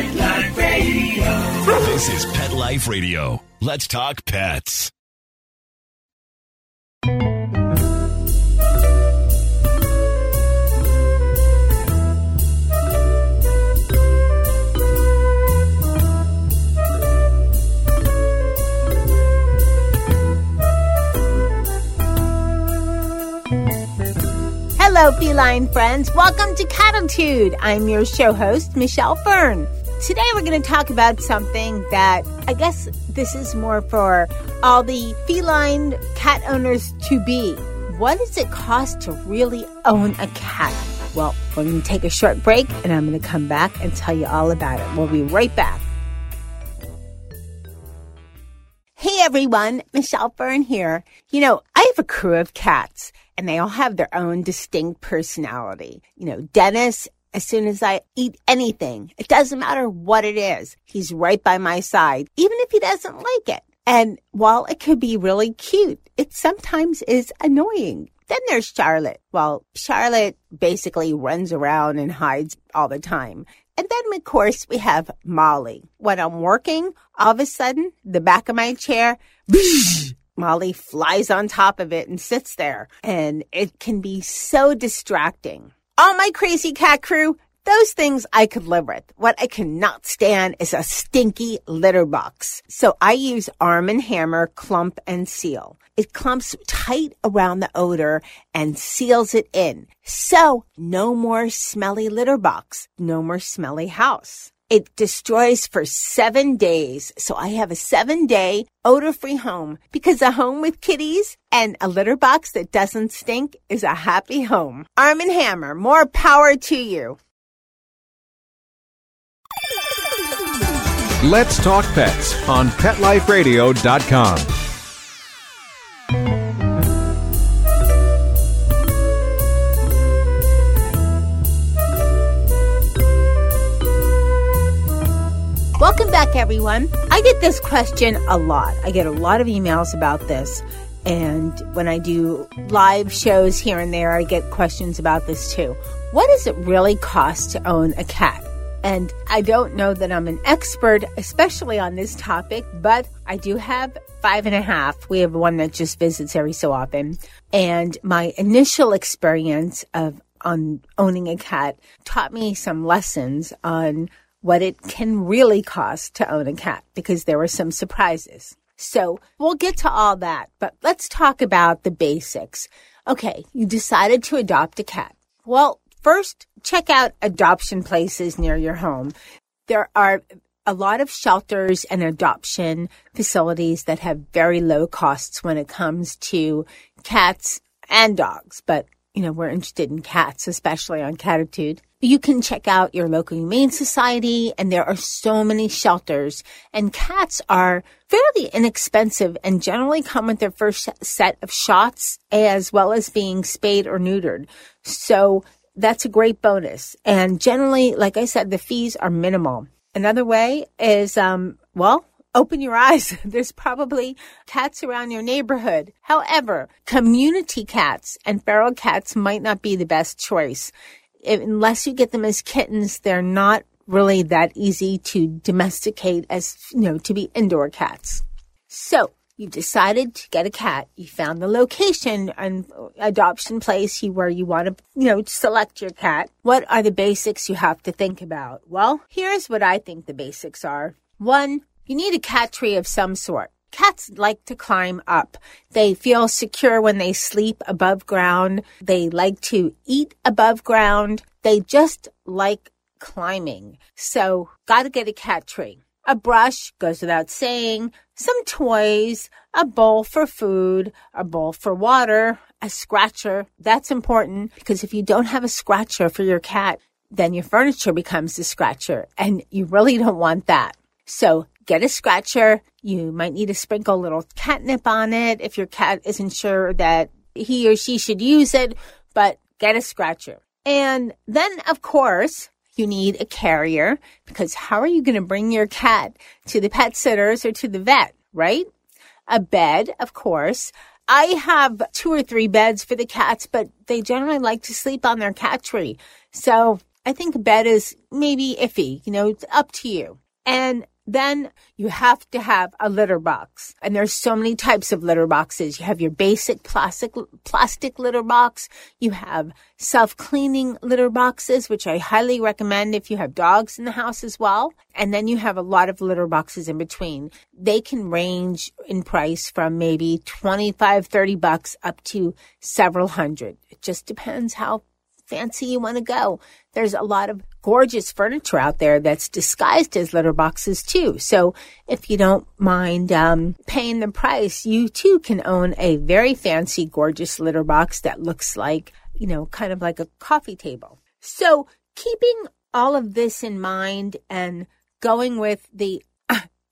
Life Radio. This is Pet Life Radio. Let's talk pets. Hello, feline friends. Welcome to Catitude. I'm your show host, Michelle Fern. Today, we're going to talk about something that I guess this is more for all the feline cat owners to be. What does it cost to really own a cat? Well, we're going to take a short break and I'm going to come back and tell you all about it. We'll be right back. Hey everyone, Michelle Fern here. You know, I have a crew of cats and they all have their own distinct personality. You know, Dennis, as soon as I eat anything, it doesn't matter what it is, he's right by my side, even if he doesn't like it. And while it could be really cute, it sometimes is annoying. Then there's Charlotte. Well, Charlotte basically runs around and hides all the time. And then, of course, we have Molly. When I'm working, all of a sudden, the back of my chair, Molly flies on top of it and sits there. And it can be so distracting. All my crazy cat crew, those things I could live with. What I cannot stand is a stinky litter box. So I use Arm & Hammer Clump and Seal. It clumps tight around the odor and seals it in. So no more smelly litter box, no more smelly house. It destroys for seven days. So I have a seven day odor free home because a home with kitties and a litter box that doesn't stink is a happy home. Arm and Hammer, more power to you. Let's Talk Pets on PetLifeRadio.com. back, everyone. I get this question a lot. I get a lot of emails about this. And when I do live shows here and there, I get questions about this too. What does it really cost to own a cat? And I don't know that I'm an expert, especially on this topic, but I do have five and a half. We have one that just visits every so often. And my initial experience of on owning a cat taught me some lessons on what it can really cost to own a cat because there were some surprises. So we'll get to all that, but let's talk about the basics. Okay, you decided to adopt a cat. Well, first check out adoption places near your home. There are a lot of shelters and adoption facilities that have very low costs when it comes to cats and dogs, but you know, we're interested in cats, especially on Catitude. You can check out your local humane society and there are so many shelters and cats are fairly inexpensive and generally come with their first set of shots as well as being spayed or neutered. So that's a great bonus. And generally, like I said, the fees are minimal. Another way is, um, well, open your eyes. There's probably cats around your neighborhood. However, community cats and feral cats might not be the best choice. Unless you get them as kittens, they're not really that easy to domesticate as, you know, to be indoor cats. So you've decided to get a cat. You found the location and adoption place where you want to, you know, select your cat. What are the basics you have to think about? Well, here's what I think the basics are. One, you need a cat tree of some sort. Cats like to climb up. They feel secure when they sleep above ground. They like to eat above ground. They just like climbing. So, gotta get a cat tree. A brush goes without saying, some toys, a bowl for food, a bowl for water, a scratcher. That's important because if you don't have a scratcher for your cat, then your furniture becomes a scratcher and you really don't want that. So get a scratcher. You might need to sprinkle a little catnip on it if your cat isn't sure that he or she should use it, but get a scratcher. And then, of course, you need a carrier because how are you going to bring your cat to the pet sitters or to the vet, right? A bed, of course. I have two or three beds for the cats, but they generally like to sleep on their cat tree. So I think a bed is maybe iffy. You know, it's up to you. And then you have to have a litter box. And there's so many types of litter boxes. You have your basic plastic, plastic litter box. You have self-cleaning litter boxes, which I highly recommend if you have dogs in the house as well. And then you have a lot of litter boxes in between. They can range in price from maybe 25, 30 bucks up to several hundred. It just depends how fancy you want to go. There's a lot of gorgeous furniture out there that's disguised as litter boxes too. So if you don't mind um, paying the price, you too can own a very fancy, gorgeous litter box that looks like, you know, kind of like a coffee table. So keeping all of this in mind and going with the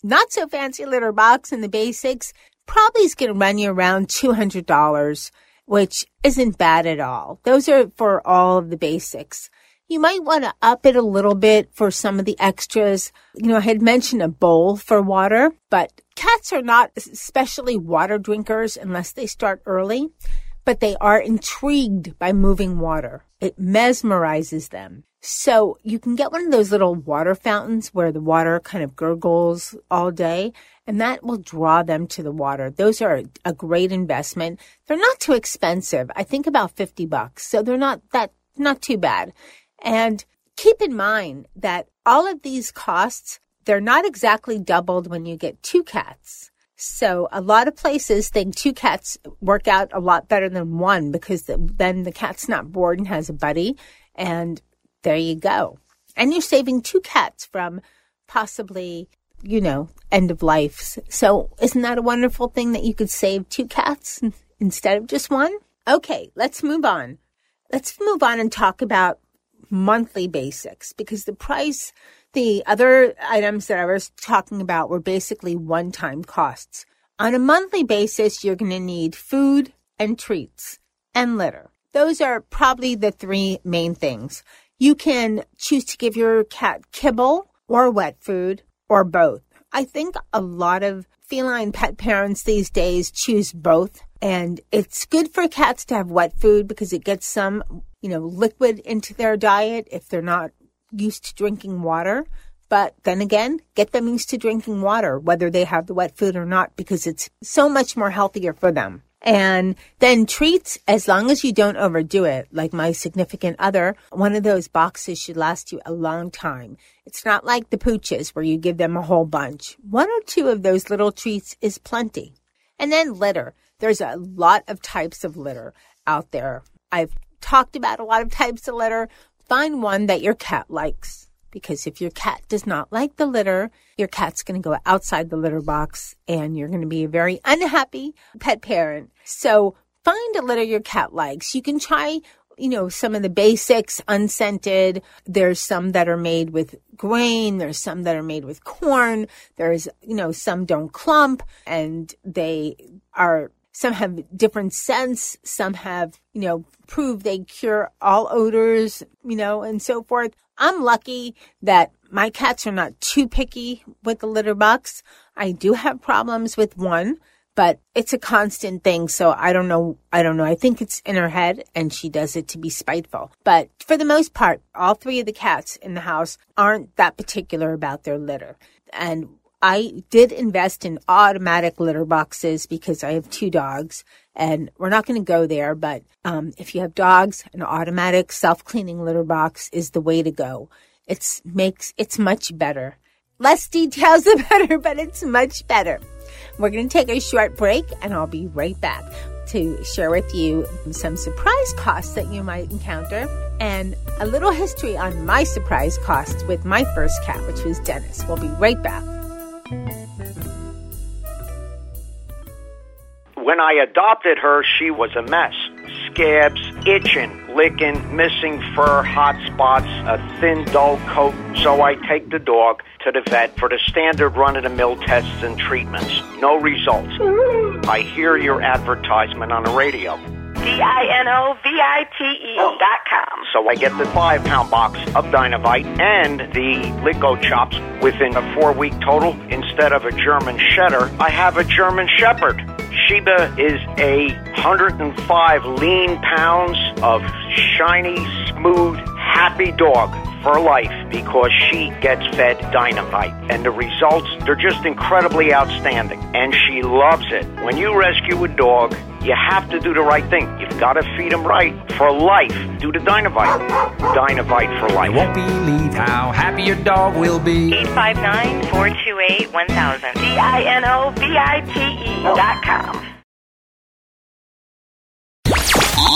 not so fancy litter box and the basics probably is going to run you around $200 which isn't bad at all. Those are for all of the basics. You might want to up it a little bit for some of the extras. You know, I had mentioned a bowl for water, but cats are not especially water drinkers unless they start early, but they are intrigued by moving water. It mesmerizes them. So you can get one of those little water fountains where the water kind of gurgles all day and that will draw them to the water. Those are a great investment. They're not too expensive. I think about 50 bucks. So they're not that, not too bad. And keep in mind that all of these costs, they're not exactly doubled when you get two cats. So a lot of places think two cats work out a lot better than one because the, then the cat's not bored and has a buddy. And there you go. And you're saving two cats from possibly you know, end of life. So isn't that a wonderful thing that you could save two cats instead of just one? Okay, let's move on. Let's move on and talk about monthly basics because the price, the other items that I was talking about were basically one time costs. On a monthly basis, you're going to need food and treats and litter. Those are probably the three main things. You can choose to give your cat kibble or wet food or both. I think a lot of feline pet parents these days choose both. And it's good for cats to have wet food because it gets some, you know, liquid into their diet if they're not used to drinking water. But then again, get them used to drinking water, whether they have the wet food or not, because it's so much more healthier for them. And then treats, as long as you don't overdo it, like my significant other, one of those boxes should last you a long time. It's not like the pooches where you give them a whole bunch. One or two of those little treats is plenty. And then litter. There's a lot of types of litter out there. I've talked about a lot of types of litter. Find one that your cat likes because if your cat does not like the litter, your cat's going to go outside the litter box and you're going to be a very unhappy pet parent. So find a litter your cat likes. You can try you know, some of the basics unscented. There's some that are made with grain. There's some that are made with corn. There's, you know, some don't clump and they are, some have different scents. Some have, you know, prove they cure all odors, you know, and so forth. I'm lucky that my cats are not too picky with the litter box. I do have problems with one, but it's a constant thing. So I don't know. I don't know. I think it's in her head and she does it to be spiteful. But for the most part, all three of the cats in the house aren't that particular about their litter. And I did invest in automatic litter boxes because I have two dogs and we're not going to go there. But um, if you have dogs, an automatic self-cleaning litter box is the way to go. It's makes it's much better. Less details the better, but it's much better. We're going to take a short break, and I'll be right back to share with you some surprise costs that you might encounter and a little history on my surprise costs with my first cat, which was Dennis. We'll be right back. When I adopted her, she was a mess. Scabs, itching, licking, missing fur, hot spots, a thin, dull coat. So I take the dog to the vet for the standard run of the mill tests and treatments. No results. I hear your advertisement on the radio. D-I-N-O-V-I-T-E oh. dot com. So I get the five pound box of Dinovite and the Lico chops within a four week total. Instead of a German Setter, I have a German Shepherd. Sheba is a 105 lean pounds of shiny, smooth, happy dog for life because she gets fed Dinovite. And the results, they're just incredibly outstanding. And she loves it. When you rescue a dog, you have to do the right thing. You've got to feed him right for life. Do the Dinovite. Dinovite for life. You won't believe how happy your dog will be. 859 428 1000. D I N O V I T E dot com.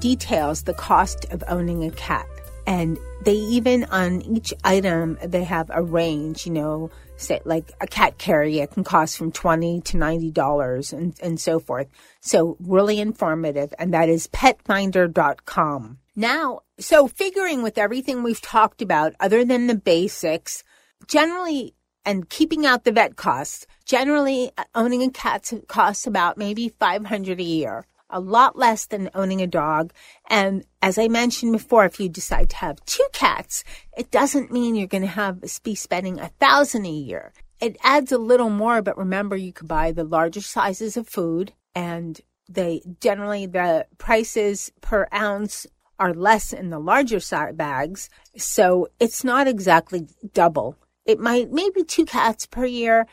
details the cost of owning a cat. And they even on each item they have a range, you know, say like a cat carrier can cost from twenty to ninety dollars and, and so forth. So really informative, and that is petfinder.com. Now, so figuring with everything we've talked about, other than the basics, generally and keeping out the vet costs, generally uh, owning a cat costs about maybe 500 a year. A lot less than owning a dog. And as I mentioned before, if you decide to have two cats, it doesn't mean you're going to have be spending a thousand a year. It adds a little more, but remember you could buy the larger sizes of food and they generally the prices per ounce are less in the larger size bags. So it's not exactly double. It might maybe two cats per year,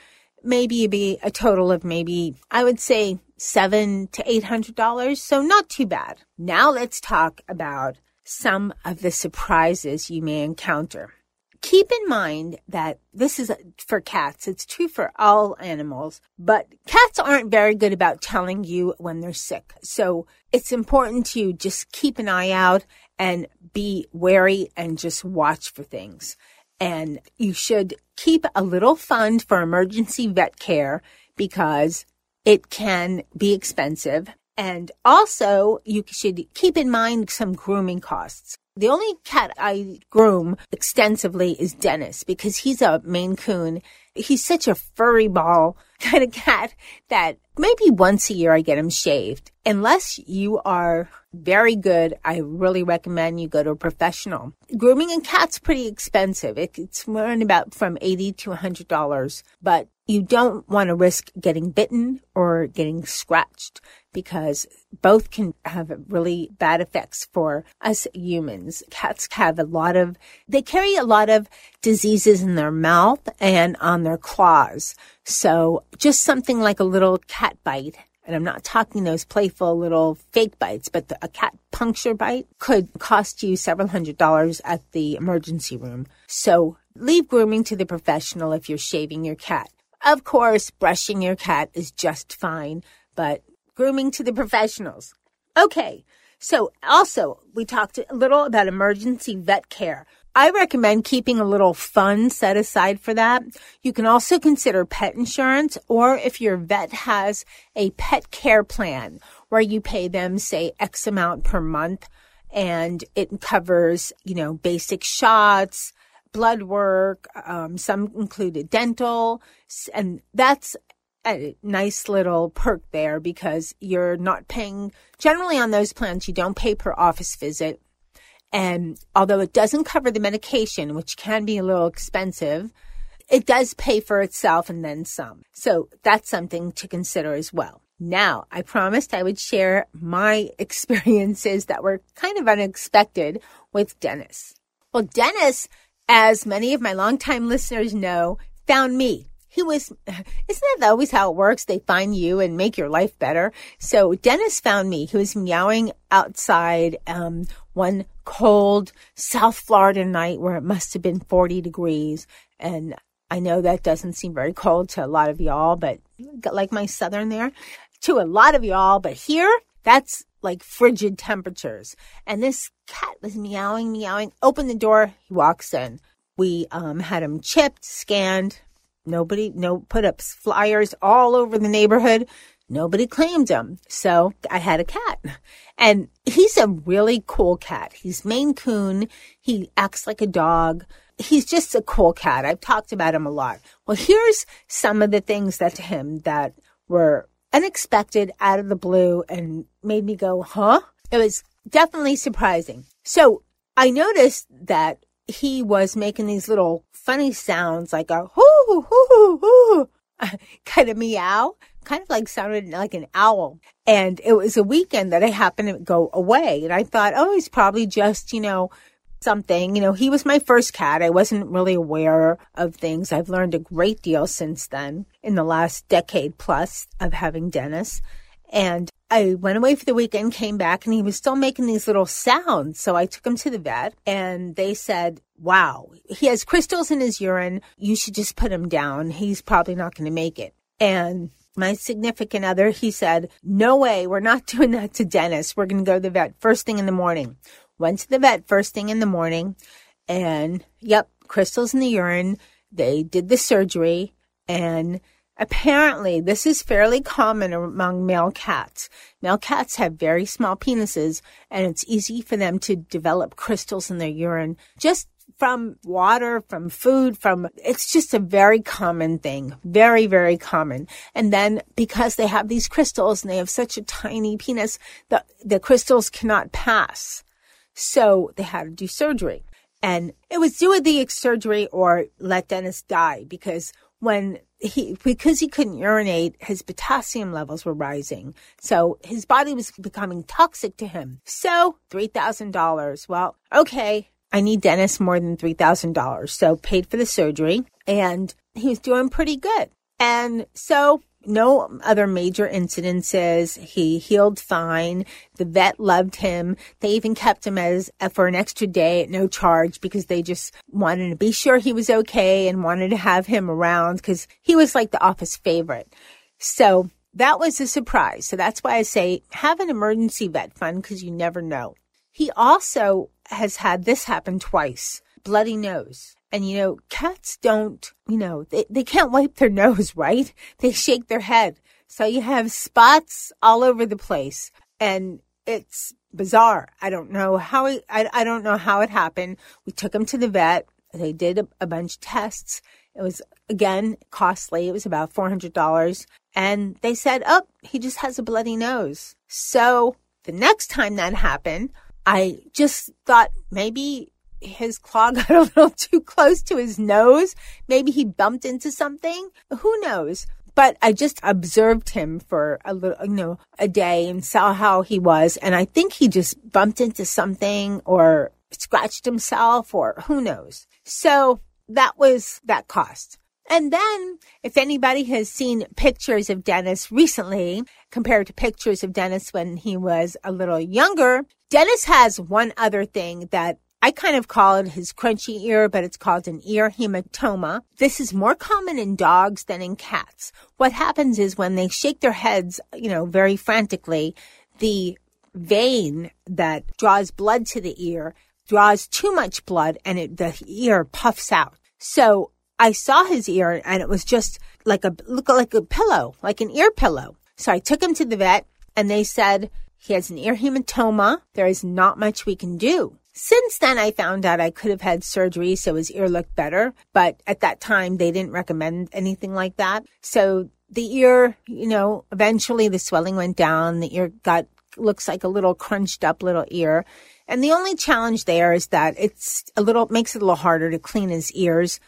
maybe be a total of maybe I would say seven to eight hundred dollars. So not too bad. Now let's talk about some of the surprises you may encounter. Keep in mind that this is for cats. It's true for all animals, but cats aren't very good about telling you when they're sick. So it's important to just keep an eye out and be wary and just watch for things. And you should keep a little fund for emergency vet care because it can be expensive. And also you should keep in mind some grooming costs. The only cat I groom extensively is Dennis because he's a Maine Coon. He's such a furry ball kind of cat that maybe once a year I get him shaved. Unless you are very good, I really recommend you go to a professional. Grooming a cat's pretty expensive. It, it's around about from 80 to $100, but you don't want to risk getting bitten or getting scratched because both can have really bad effects for us humans. Cats have a lot of, they carry a lot of diseases in their mouth and on their claws. So just something like a little cat bite and I'm not talking those playful little fake bites, but the, a cat puncture bite could cost you several hundred dollars at the emergency room. So leave grooming to the professional if you're shaving your cat. Of course, brushing your cat is just fine, but grooming to the professionals. Okay. So also we talked a little about emergency vet care. I recommend keeping a little fund set aside for that. You can also consider pet insurance or if your vet has a pet care plan where you pay them, say, X amount per month and it covers, you know, basic shots, blood work, um, some included dental, and that's a nice little perk there because you're not paying, generally on those plans, you don't pay per office visit. And although it doesn't cover the medication, which can be a little expensive, it does pay for itself and then some. So that's something to consider as well. Now, I promised I would share my experiences that were kind of unexpected with Dennis. Well, Dennis, as many of my longtime listeners know, found me. He was, isn't that always how it works? They find you and make your life better. So Dennis found me. He was meowing outside, um, one cold South Florida night where it must have been 40 degrees. And I know that doesn't seem very cold to a lot of y'all, but like my southern there to a lot of y'all, but here that's like frigid temperatures. And this cat was meowing, meowing. Open the door. He walks in. We um, had him chipped, scanned. Nobody, no, put up flyers all over the neighborhood. nobody claimed him. So I had a cat. And he's a really cool cat. He's Maine Coon. He acts like a dog. He's just a cool cat. I've talked about him a lot. Well, here's some of the things that to him that were unexpected out of the blue and made me go, huh? It was definitely surprising. So I noticed that he was making these little funny sounds like a hoo, kind of meow, kind of like sounded like an owl. And it was a weekend that I happened to go away. And I thought, oh, he's probably just, you know, something. You know, he was my first cat. I wasn't really aware of things. I've learned a great deal since then in the last decade plus of having Dennis. And I went away for the weekend, came back, and he was still making these little sounds. So I took him to the vet and they said, wow, he has crystals in his urine. You should just put him down. He's probably not going to make it. And my significant other, he said, no way. We're not doing that to Dennis. We're going to go to the vet first thing in the morning. Went to the vet first thing in the morning and yep, crystals in the urine. They did the surgery and Apparently, this is fairly common among male cats. Male cats have very small penises, and it's easy for them to develop crystals in their urine just from water, from food, from it's just a very common thing. Very, very common. And then because they have these crystals and they have such a tiny penis, the, the crystals cannot pass. So they had to do surgery. And it was do the surgery or let Dennis die because when he because he couldn't urinate, his potassium levels were rising. So his body was becoming toxic to him. So three thousand dollars. Well, okay, I need Dennis more than three thousand dollars. So paid for the surgery and he was doing pretty good. And so no other major incidences. He healed fine. The vet loved him. They even kept him as uh, for an extra day at no charge because they just wanted to be sure he was okay and wanted to have him around because he was like the office favorite. So that was a surprise. So that's why I say have an emergency vet fund because you never know. He also has had this happen twice. Bloody nose. And you know, cats don't, you know, they, they can't wipe their nose, right? They shake their head. So you have spots all over the place and it's bizarre. I don't know how it, I, I don't know how it happened. We took him to the vet. They did a, a bunch of tests. It was again costly. It was about $400. And they said, oh, he just has a bloody nose. So the next time that happened, I just thought maybe his claw got a little too close to his nose. Maybe he bumped into something. Who knows? But I just observed him for a little, you know, a day and saw how he was. And I think he just bumped into something or scratched himself or who knows. So that was that cost. And then, if anybody has seen pictures of Dennis recently compared to pictures of Dennis when he was a little younger, Dennis has one other thing that I kind of call it his crunchy ear, but it's called an ear hematoma. This is more common in dogs than in cats. What happens is when they shake their heads, you know, very frantically, the vein that draws blood to the ear draws too much blood and it, the ear puffs out. So I saw his ear and it was just like a, look like a pillow, like an ear pillow. So I took him to the vet and they said, he has an ear hematoma. There is not much we can do. Since then, I found out I could have had surgery so his ear looked better, but at that time they didn't recommend anything like that. So the ear, you know, eventually the swelling went down. The ear got, looks like a little crunched up little ear. And the only challenge there is that it's a little, makes it a little harder to clean his ears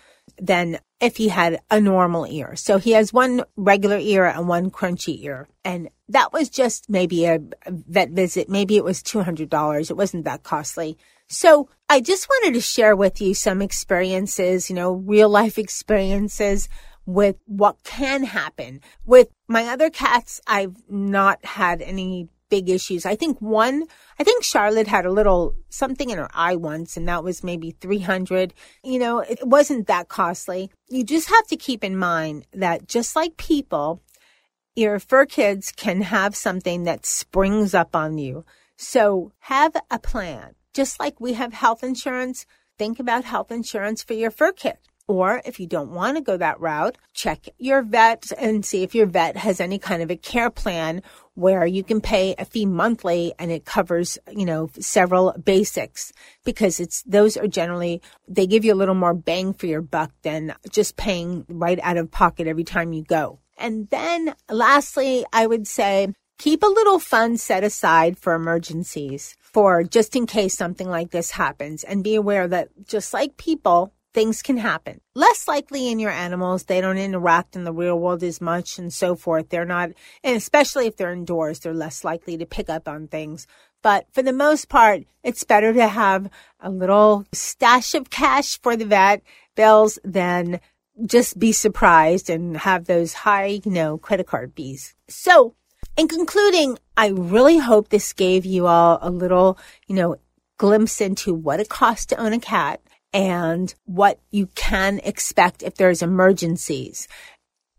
than if he had a normal ear. So he has one regular ear and one crunchy ear. And that was just maybe a vet visit. Maybe it was $200. It wasn't that costly. So I just wanted to share with you some experiences, you know, real life experiences with what can happen. With my other cats, I've not had any big issues. I think one, I think Charlotte had a little something in her eye once and that was maybe 300. You know, it wasn't that costly. You just have to keep in mind that just like people, your fur kids can have something that springs up on you. So have a plan. Just like we have health insurance, think about health insurance for your fur kit. Or if you don't want to go that route, check your vet and see if your vet has any kind of a care plan where you can pay a fee monthly and it covers, you know, several basics because it's, those are generally, they give you a little more bang for your buck than just paying right out of pocket every time you go. And then lastly, I would say keep a little fund set aside for emergencies for just in case something like this happens and be aware that just like people, things can happen. Less likely in your animals, they don't interact in the real world as much and so forth. They're not, and especially if they're indoors, they're less likely to pick up on things. But for the most part, it's better to have a little stash of cash for the vet bills than just be surprised and have those high, you know, credit card fees. So in concluding, I really hope this gave you all a little, you know, glimpse into what it costs to own a cat and what you can expect if there's emergencies.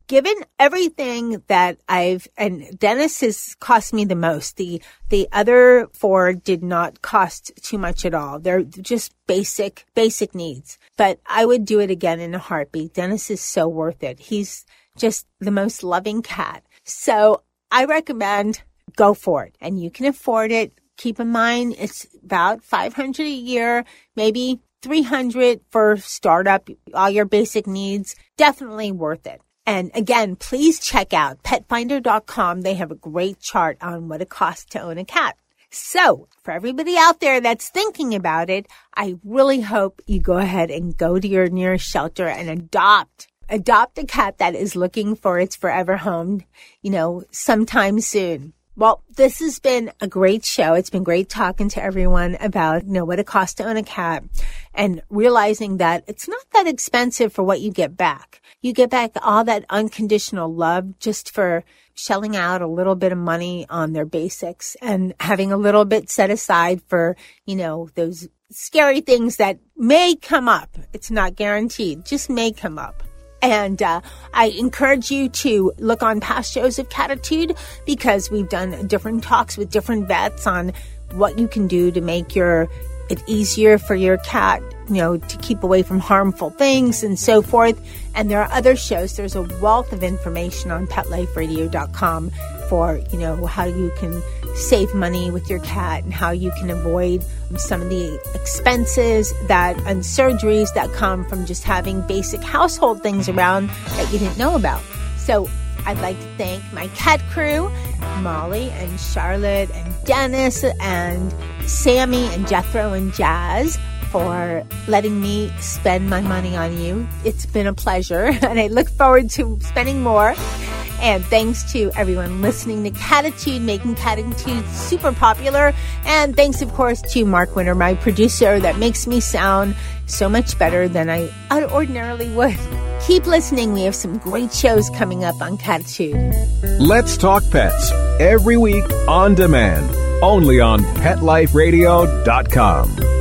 Given everything that I've, and Dennis has cost me the most, the, the other four did not cost too much at all. They're just basic, basic needs, but I would do it again in a heartbeat. Dennis is so worth it. He's just the most loving cat. So I recommend go for it and you can afford it. Keep in mind it's about 500 a year, maybe 300 for startup, all your basic needs. Definitely worth it. And again, please check out petfinder.com. They have a great chart on what it costs to own a cat. So for everybody out there that's thinking about it, I really hope you go ahead and go to your nearest shelter and adopt adopt a cat that is looking for its forever home, you know, sometime soon. Well, this has been a great show. It's been great talking to everyone about, you know, what it costs to own a cat and realizing that it's not that expensive for what you get back. You get back all that unconditional love just for shelling out a little bit of money on their basics and having a little bit set aside for, you know, those scary things that may come up. It's not guaranteed, just may come up. And uh, I encourage you to look on past shows of Catitude because we've done different talks with different vets on what you can do to make your it easier for your cat, you know, to keep away from harmful things and so forth. And there are other shows. There's a wealth of information on PetLifeRadio.com for, you know, how you can save money with your cat and how you can avoid some of the expenses that and surgeries that come from just having basic household things around that you didn't know about. So I'd like to thank my cat crew, Molly and Charlotte and Dennis and Sammy and Jethro and Jazz for letting me spend my money on you. It's been a pleasure and I look forward to spending more. And thanks to everyone listening to Catitude, making Catitude super popular. And thanks, of course, to Mark Winter, my producer, that makes me sound so much better than I ordinarily would. Keep listening. We have some great shows coming up on Catitude. Let's Talk Pets every week on demand, only on PetLifeRadio.com.